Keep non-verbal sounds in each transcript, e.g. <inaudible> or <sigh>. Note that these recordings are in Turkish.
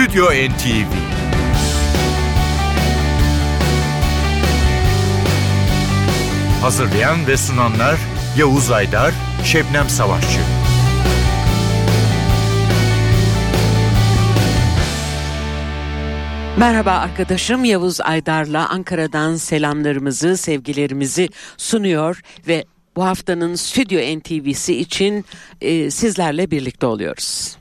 Stüdyo NTV Hazırlayan ve sunanlar Yavuz Aydar, Şebnem Savaşçı. Merhaba arkadaşım Yavuz Aydar'la Ankara'dan selamlarımızı, sevgilerimizi sunuyor ve bu haftanın Stüdyo NTV'si için e, sizlerle birlikte oluyoruz.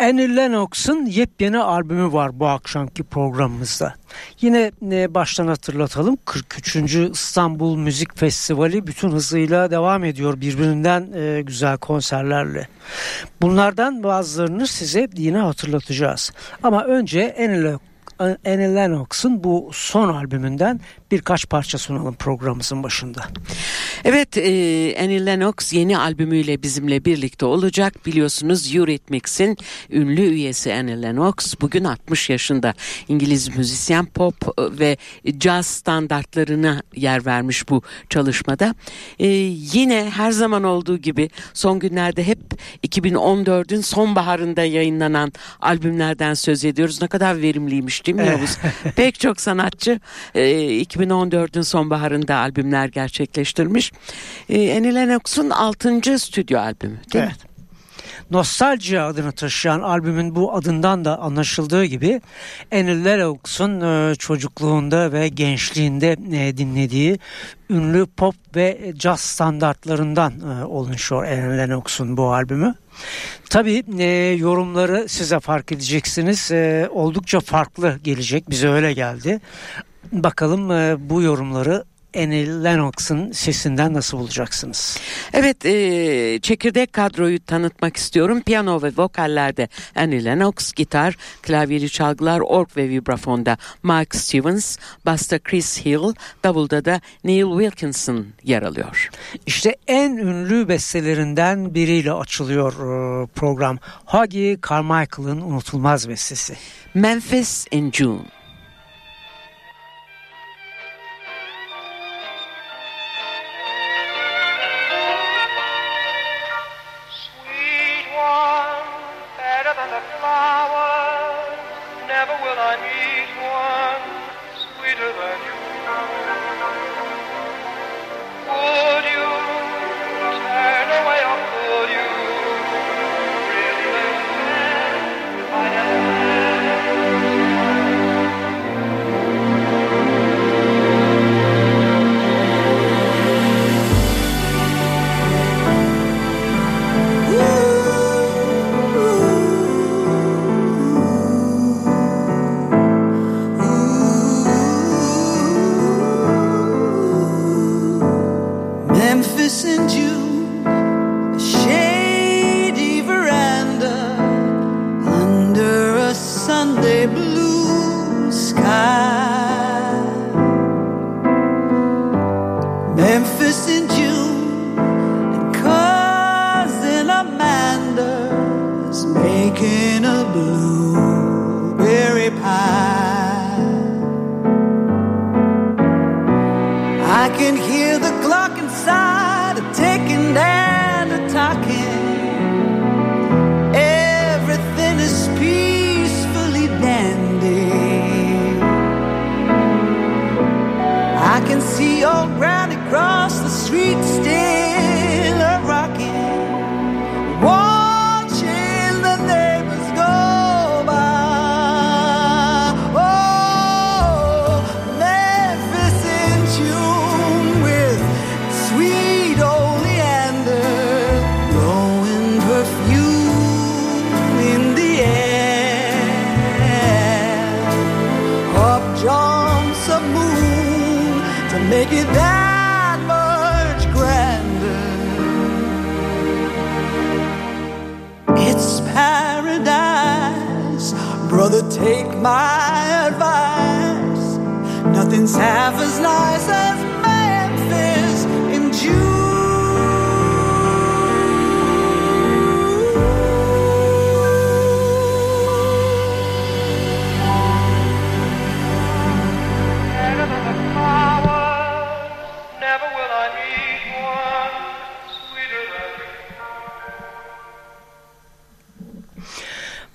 Annie Lennox'un yepyeni albümü var bu akşamki programımızda. Yine e, baştan hatırlatalım 43. İstanbul Müzik Festivali bütün hızıyla devam ediyor birbirinden e, güzel konserlerle. Bunlardan bazılarını size yine hatırlatacağız. Ama önce Annie Lennox'un bu son albümünden birkaç parça sunalım programımızın başında. Evet e, Annie Lennox yeni albümüyle bizimle birlikte olacak. Biliyorsunuz Eurythmics'in ünlü üyesi Annie Lennox bugün 60 yaşında. İngiliz müzisyen pop ve caz standartlarına yer vermiş bu çalışmada. E, yine her zaman olduğu gibi son günlerde hep 2014'ün sonbaharında yayınlanan albümlerden söz ediyoruz. Ne kadar verimliymiş değil mi Yavuz? <laughs> Pek çok sanatçı e, 2014'ün sonbaharında albümler gerçekleştirmiş. E, Annie Lennox'un 6. stüdyo albümü değil evet. mi? Nostalji adını taşıyan albümün bu adından da anlaşıldığı gibi Annie Lennox'un e, çocukluğunda ve gençliğinde e, dinlediği ünlü pop ve caz standartlarından e, oluşuyor Annie Lennox'un bu albümü. Tabii e, yorumları size fark edeceksiniz. E, oldukça farklı gelecek. Bize öyle geldi. Bakalım e, bu yorumları Annie Lennox'ın sesinden nasıl bulacaksınız? Evet e, çekirdek kadroyu tanıtmak istiyorum. Piyano ve vokallerde Annie Lennox, gitar, klavyeli çalgılar, org ve vibrafonda Mark Stevens, basta Chris Hill, davulda da Neil Wilkinson yer alıyor. İşte en ünlü bestelerinden biriyle açılıyor e, program. Huggy Carmichael'ın unutulmaz bestesi. Memphis in June. I can see your ground across the street still. my advice. Nothing's half as nice as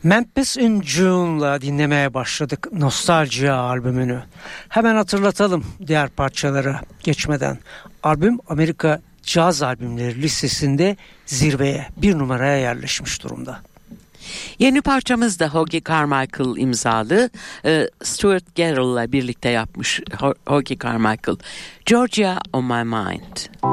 Memphis in June'la dinlemeye başladık Nostalgia albümünü. Hemen hatırlatalım diğer parçalara geçmeden. Albüm Amerika caz albümleri listesinde zirveye bir numaraya yerleşmiş durumda. Yeni parçamız da Hoagie Carmichael imzalı e, Stuart Garrell'la birlikte yapmış Hoagie Carmichael. Georgia on my mind.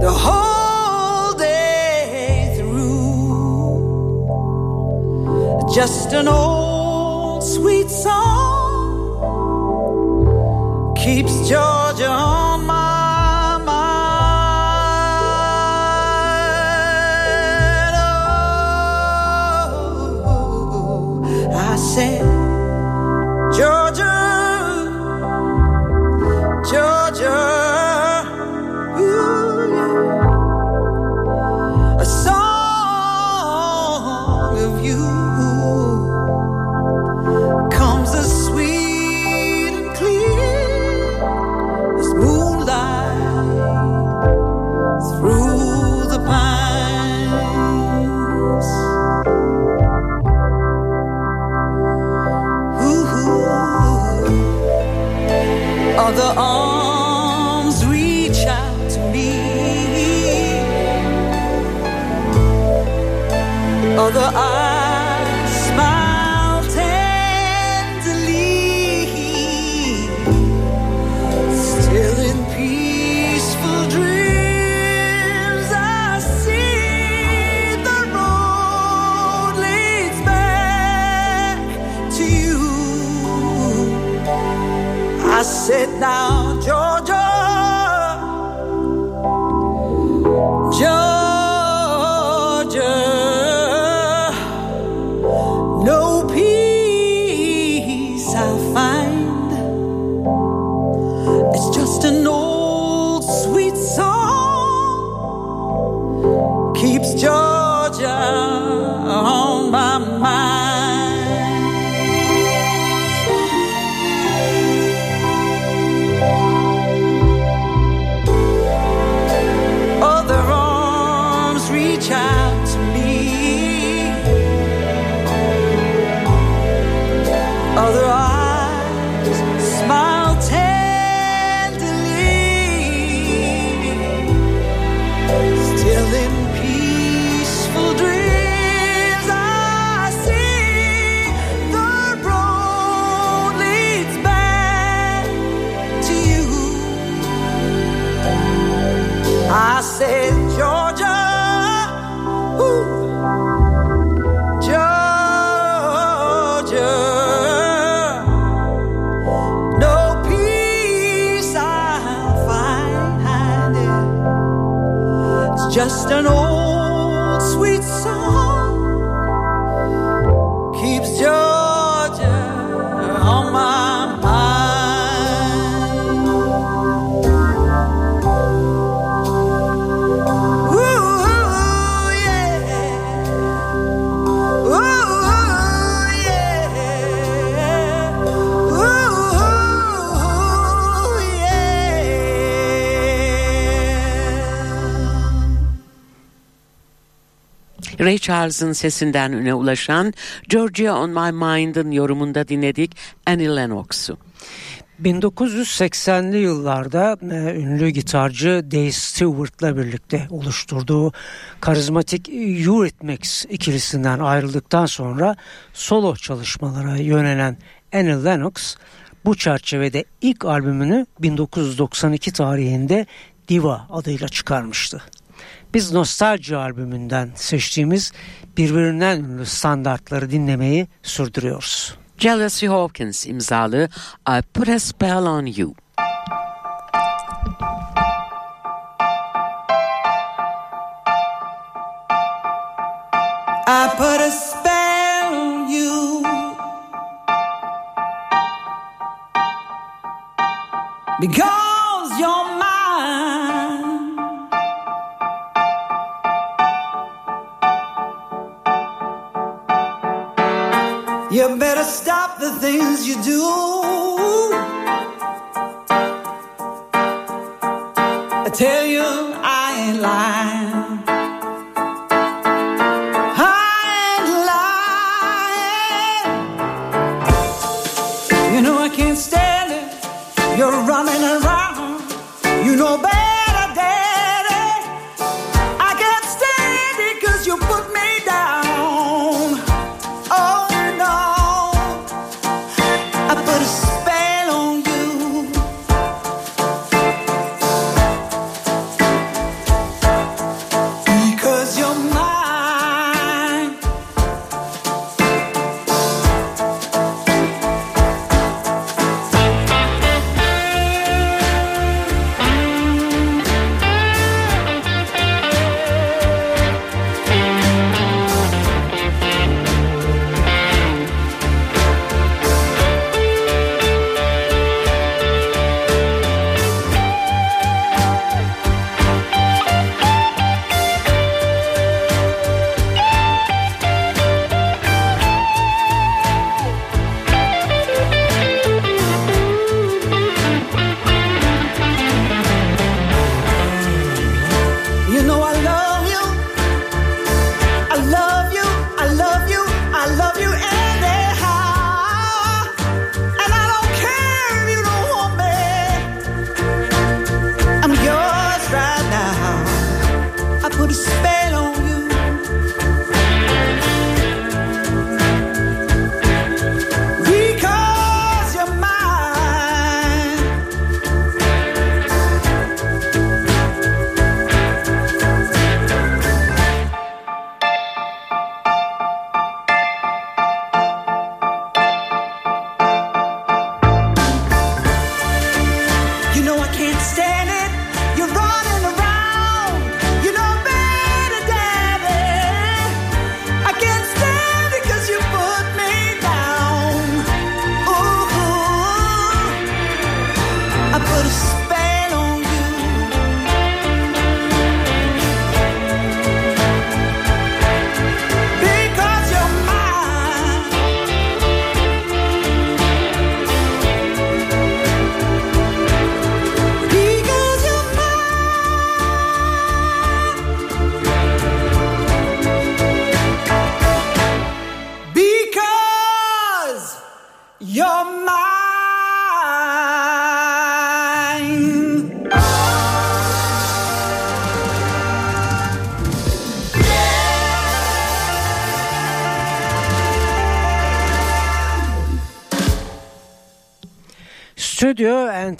The whole day through. Just an old sweet song keeps Georgia on Ray Charles'ın sesinden üne ulaşan Georgia on My Mind'ın yorumunda dinledik Annie Lennox'u. 1980'li yıllarda e, ünlü gitarcı Dave Stewart'la birlikte oluşturduğu karizmatik Eurythmics ikilisinden ayrıldıktan sonra solo çalışmalara yönelen Annie Lennox bu çerçevede ilk albümünü 1992 tarihinde Diva adıyla çıkarmıştı biz nostalji albümünden seçtiğimiz birbirinden ünlü standartları dinlemeyi sürdürüyoruz. Jealousy Hawkins imzalı I Put a Spell on You. I put a spell on you because You better stop the things you do. I tell you, I ain't lying.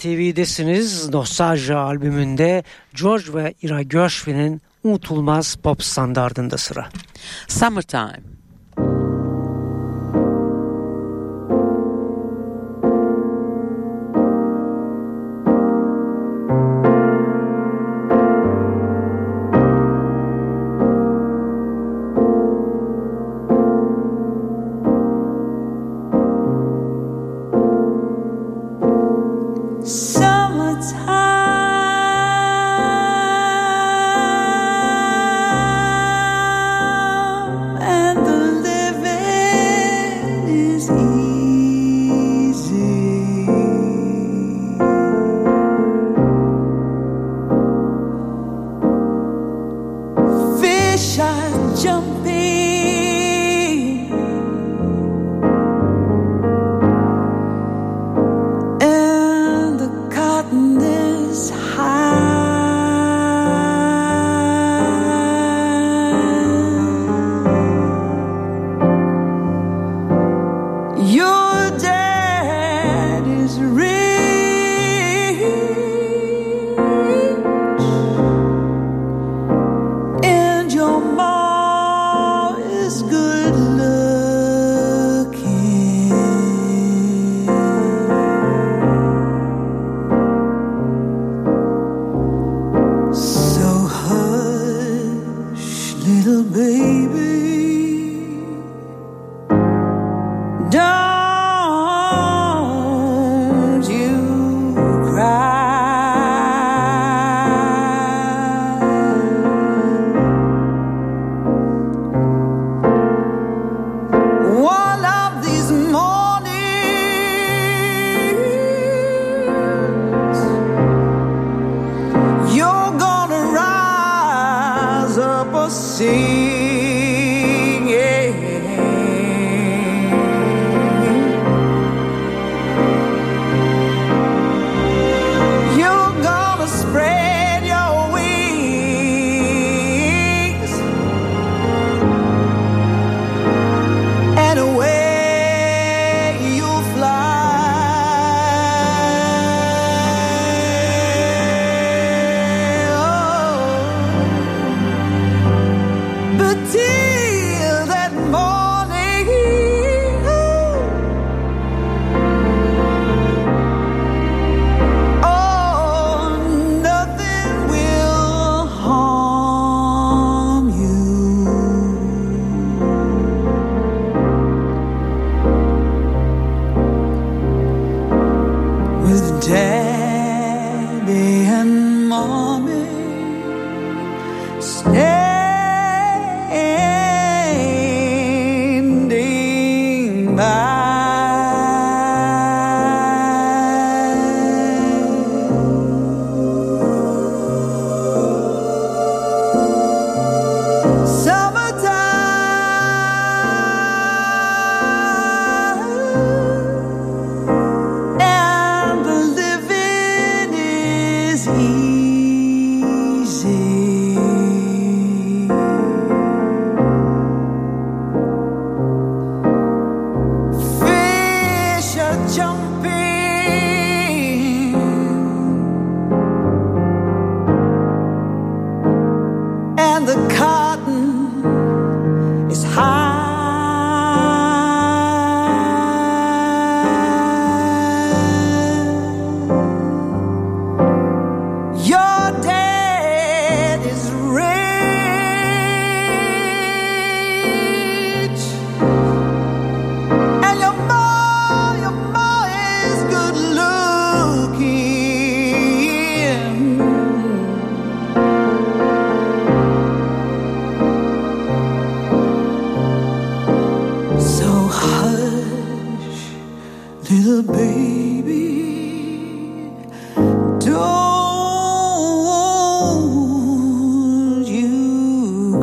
TV'desiniz. Nostalji albümünde George ve Ira Gershwin'in unutulmaz pop standardında sıra. Summertime.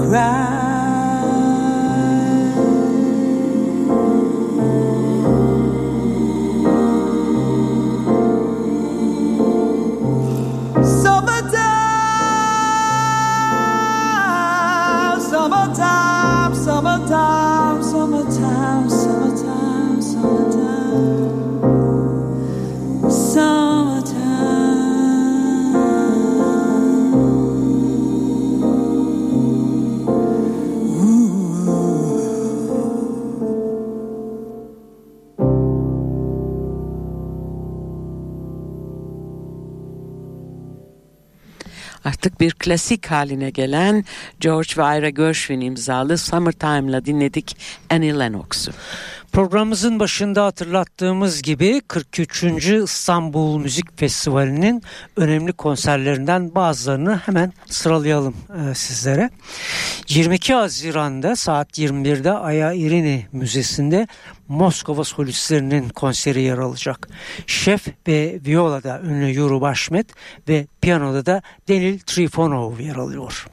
Cry. Bir klasik haline gelen George ve Ira Gershwin imzalı Summertime'la dinledik Annie Lennox'u. Programımızın başında hatırlattığımız gibi 43. İstanbul Müzik Festivali'nin önemli konserlerinden bazılarını hemen sıralayalım e, sizlere. 22 Haziran'da saat 21'de Aya İrini Müzesi'nde Moskova solistlerinin konseri yer alacak. Şef ve violada ünlü Yuru Başmet ve piyanoda da Denil Trifonov yer alıyor.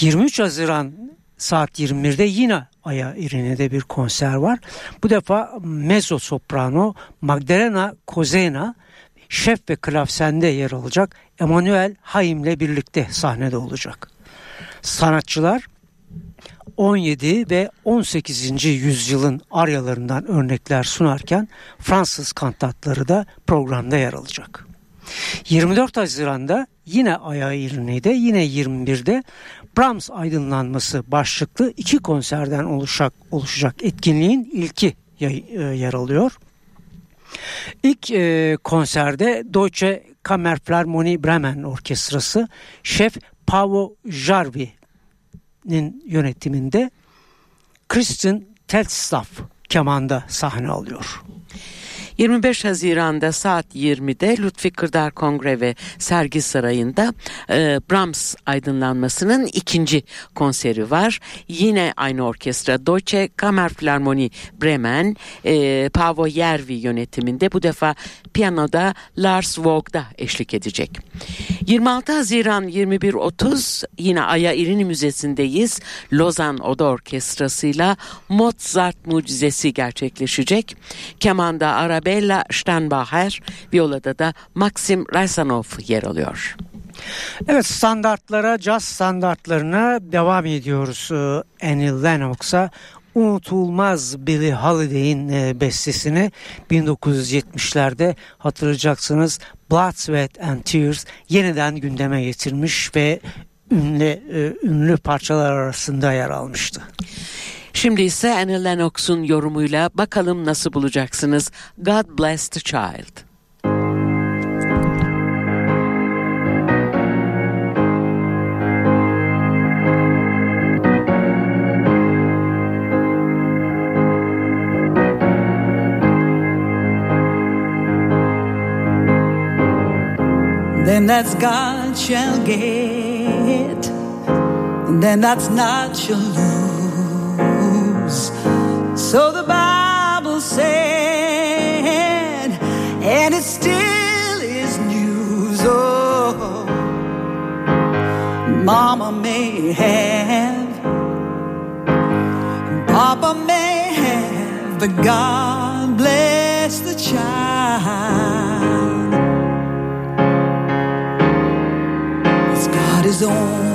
23 Haziran saat 21'de yine Aya İrine'de bir konser var. Bu defa mezzo soprano Magdalena Kozena şef ve klavsende yer alacak. Emanuel Haim'le birlikte sahnede olacak. Sanatçılar 17 ve 18. yüzyılın aryalarından örnekler sunarken Fransız kantatları da programda yer alacak. 24 Haziran'da yine Aya İrne'de yine 21'de Brahms aydınlanması başlıklı iki konserden oluşacak, oluşacak etkinliğin ilki yer alıyor. İlk e, konserde Deutsche Kammerphilharmonie Bremen Orkestrası şef Paavo Jarvi'nin yönetiminde Christian Telstaff kemanda sahne alıyor. 25 Haziran'da saat 20'de Lütfi Kırdar Kongre ve Sergi Sarayı'nda e, Brahms aydınlanmasının ikinci konseri var. Yine aynı orkestra Deutsche Kammerphilharmonie Bremen, e, Paavo Järvi yönetiminde bu defa piyanoda Lars Vogda eşlik edecek. 26 Haziran 21.30 yine Aya İrini Müzesi'ndeyiz. Lozan Oda Orkestrası'yla Mozart mucizesi gerçekleşecek. Kemanda Arabella Steinbacher, violada da Maxim Raysanov yer alıyor. Evet standartlara, caz standartlarına devam ediyoruz. Ee, Annie Lennox'a unutulmaz Billie Holiday'in e, bestesini 1970'lerde hatırlayacaksınız Blood, Sweat and Tears yeniden gündeme getirmiş ve ünlü, e, ünlü parçalar arasında yer almıştı. Şimdi ise Annie Lennox'un yorumuyla bakalım nasıl bulacaksınız God Bless the Child. then that's God shall get, and then that's not shall lose. So the Bible said, and it still is news. Oh, Mama may have, Papa may have, but God bless the child. God his own.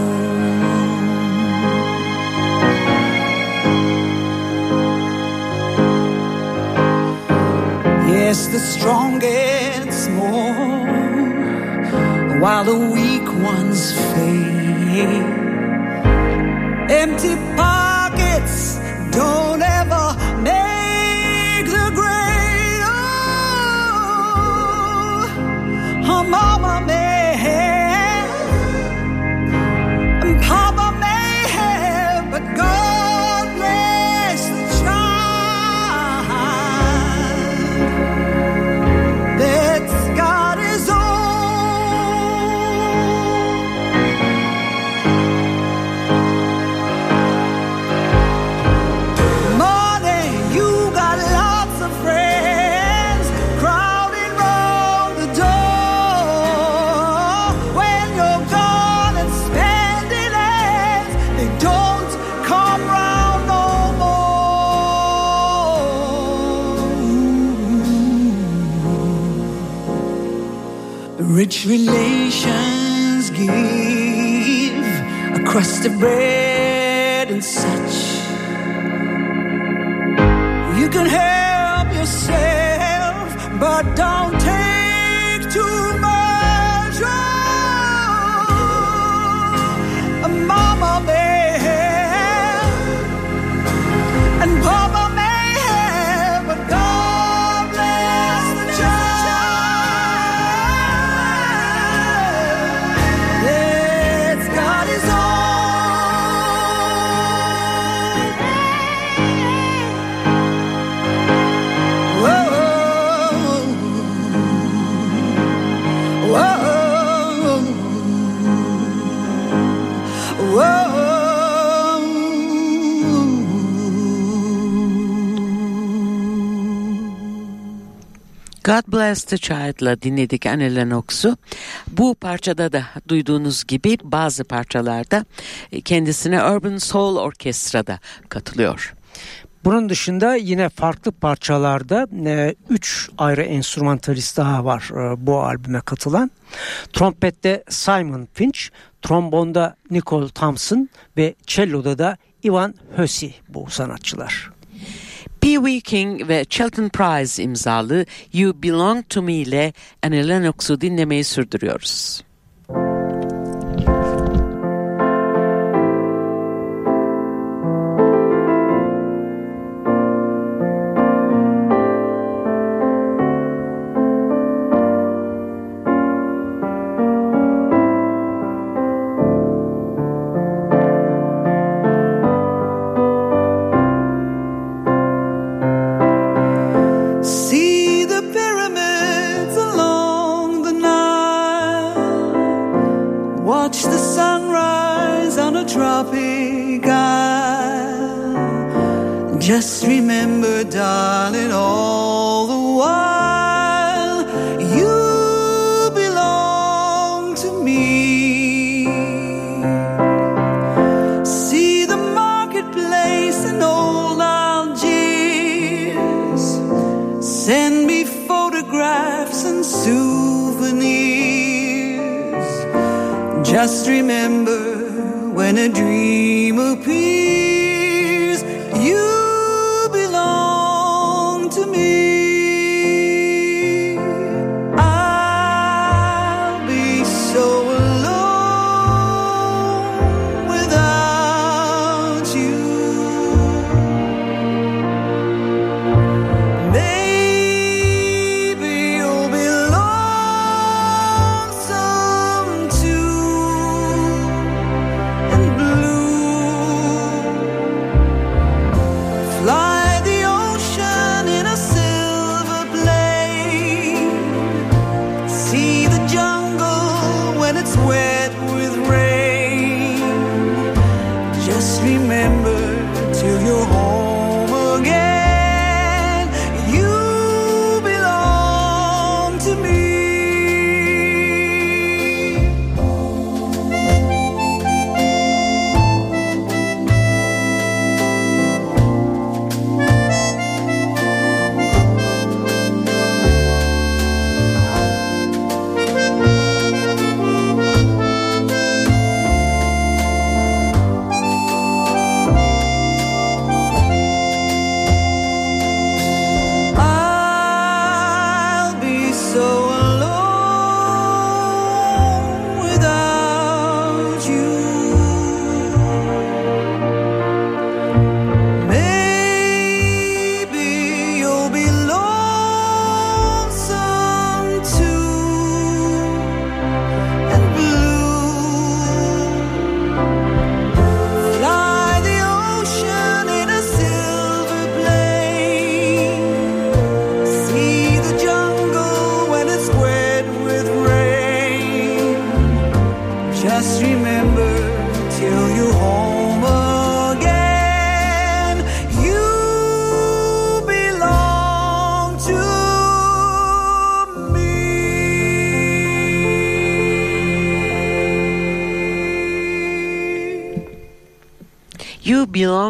The strong small while the weak ones fade. Empty pockets don't ever make the great. Oh, Rich relations give a crust of bread and such. You can help yourself, but don't take too much. God Bless the Child'la dinledik Annie Lennox'u. Bu parçada da duyduğunuz gibi bazı parçalarda e, kendisine Urban Soul Orkestra'da katılıyor. Bunun dışında yine farklı parçalarda 3 ayrı enstrümantalist daha var e, bu albüme katılan. Trompette Simon Finch, trombonda Nicole Thompson ve cello'da da Ivan Hösi bu sanatçılar. Pee Wee King ve Shelton Price imzalı You Belong To Me ile Annie Lennox'u dinlemeyi sürdürüyoruz. Just remember when a dream appears, you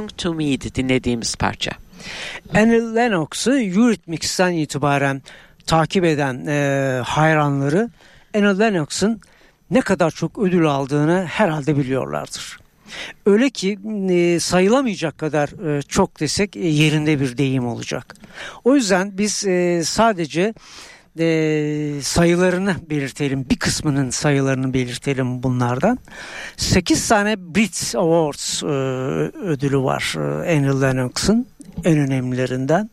Belong to Me'di dinlediğimiz parça. Annie Lennox'u Eurythmics'ten itibaren takip eden e, hayranları Annie Lennox'un ne kadar çok ödül aldığını herhalde biliyorlardır. Öyle ki e, sayılamayacak kadar e, çok desek e, yerinde bir deyim olacak. O yüzden biz e, sadece e, sayılarını belirtelim. Bir kısmının sayılarını belirtelim bunlardan. 8 tane Brit Awards e, ödülü var e, Annie Lennox'ın en önemlilerinden.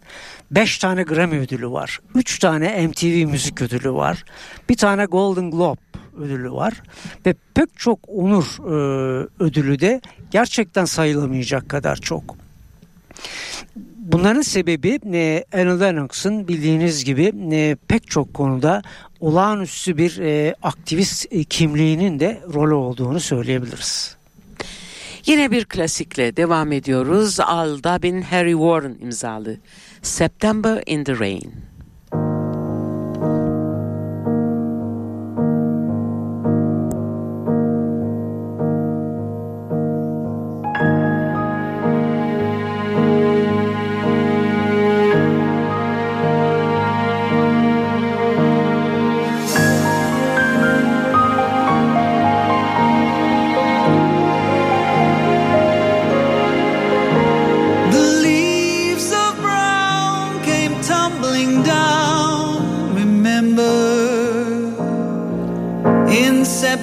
5 tane Grammy ödülü var. 3 tane MTV müzik ödülü var. Bir tane Golden Globe ödülü var. Ve pek çok onur e, ödülü de gerçekten sayılamayacak kadar çok. Bunların sebebi e, Annie Lennox'ın bildiğiniz gibi e, pek çok konuda olağanüstü bir e, aktivist e, kimliğinin de rolü olduğunu söyleyebiliriz. Yine bir klasikle devam ediyoruz. Al Dabin Harry Warren imzalı. September in the Rain.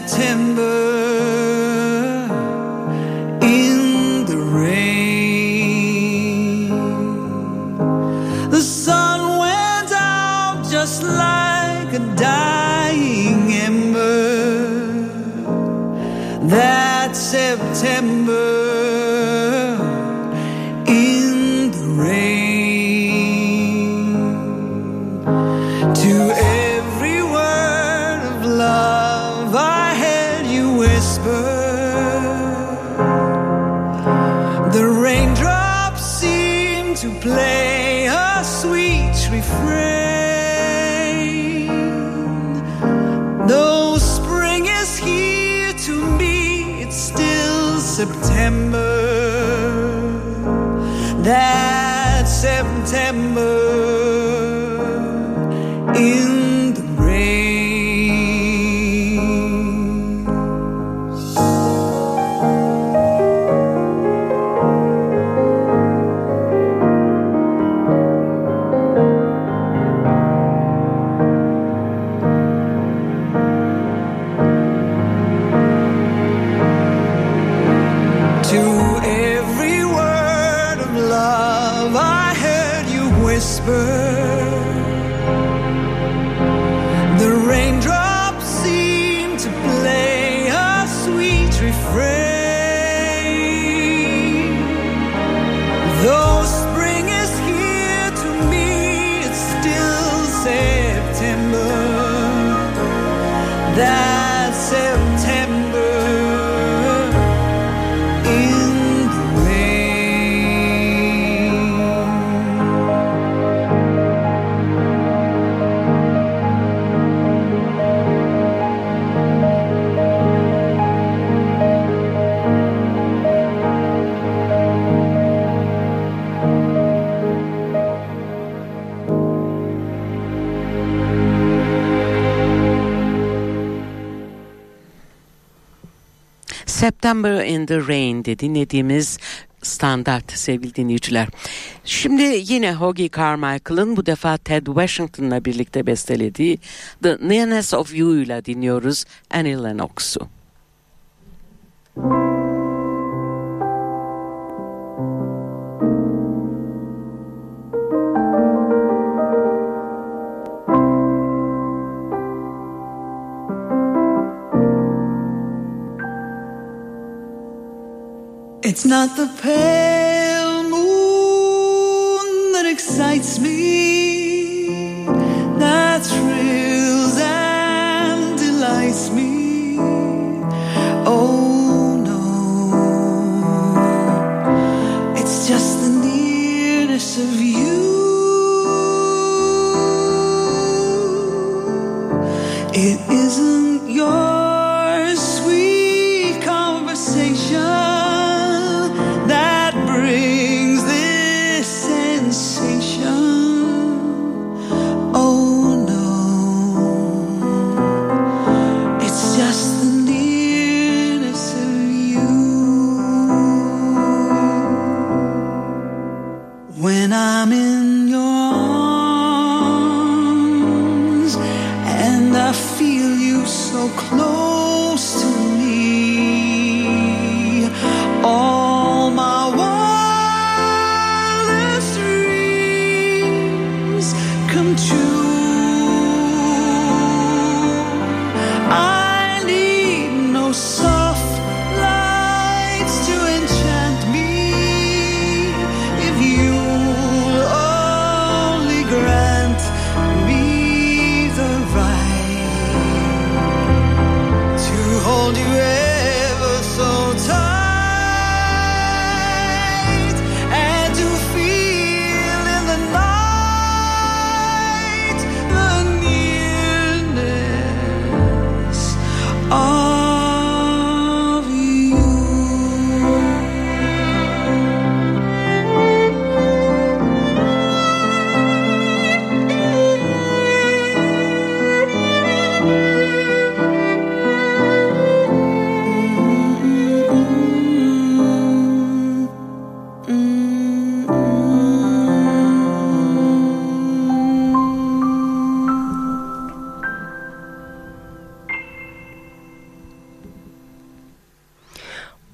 September September in the Rain de dinlediğimiz standart sevgili dinleyiciler. Şimdi yine Hoagie Carmichael'ın bu defa Ted Washington'la birlikte bestelediği The Nearness of You ile dinliyoruz Annie Lennox'u. It's not the pale moon that excites me, that thrills and delights me. Oh no, it's just the nearness of you. So close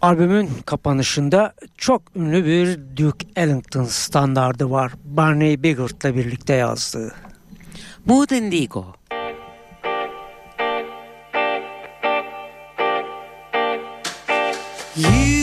Albümün kapanışında çok ünlü bir Duke Ellington standardı var. Barney Biggert'la birlikte yazdığı. Mood Indigo. You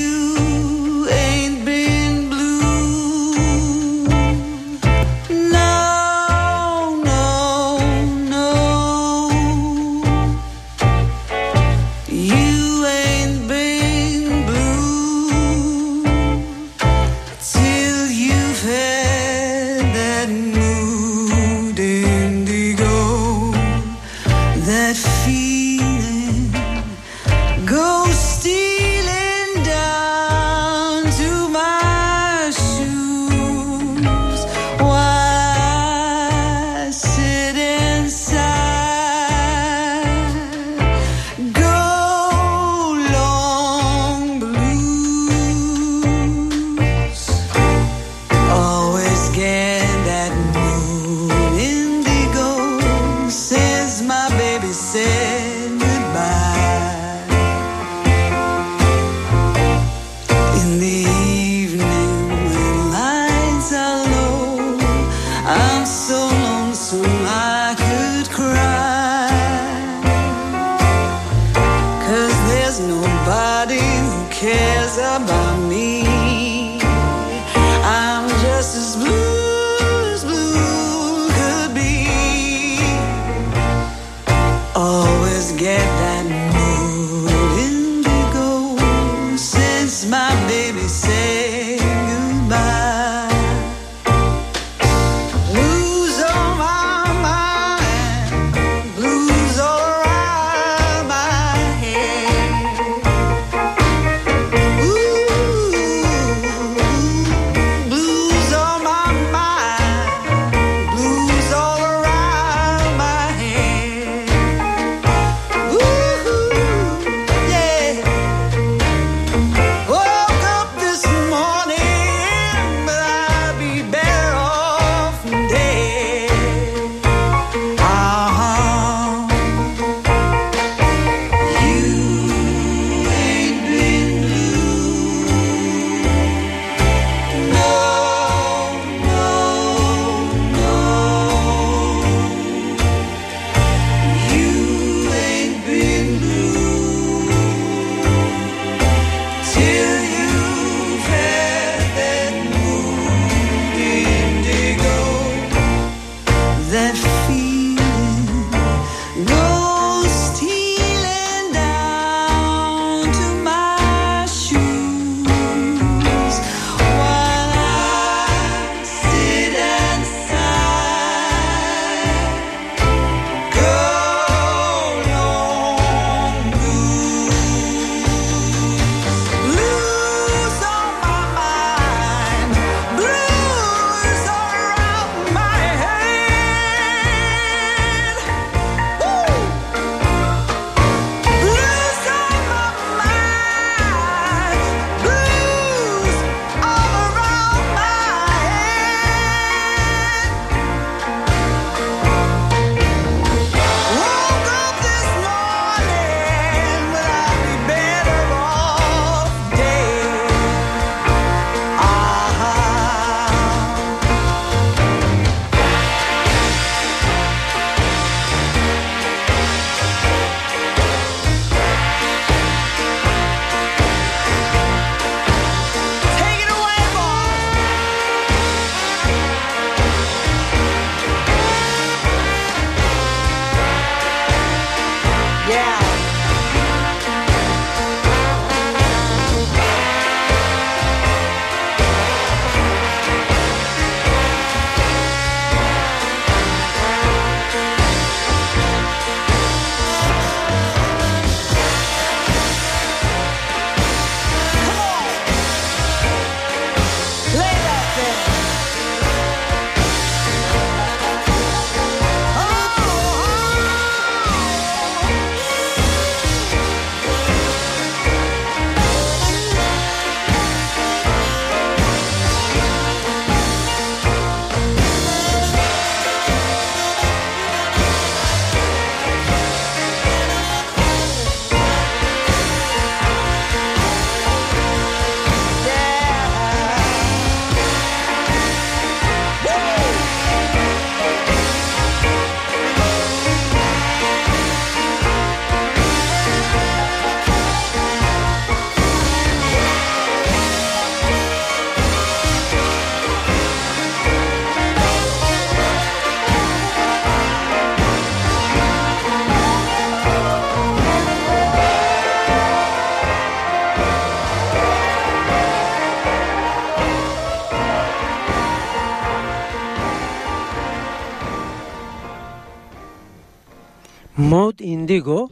Mode Indigo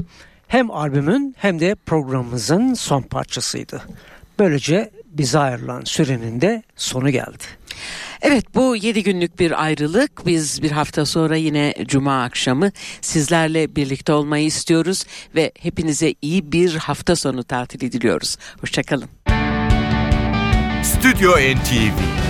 hem albümün hem de programımızın son parçasıydı. Böylece bize ayrılan sürenin de sonu geldi. Evet bu 7 günlük bir ayrılık. Biz bir hafta sonra yine cuma akşamı sizlerle birlikte olmayı istiyoruz ve hepinize iyi bir hafta sonu tatili diliyoruz. Hoşçakalın. Stüdyo NTV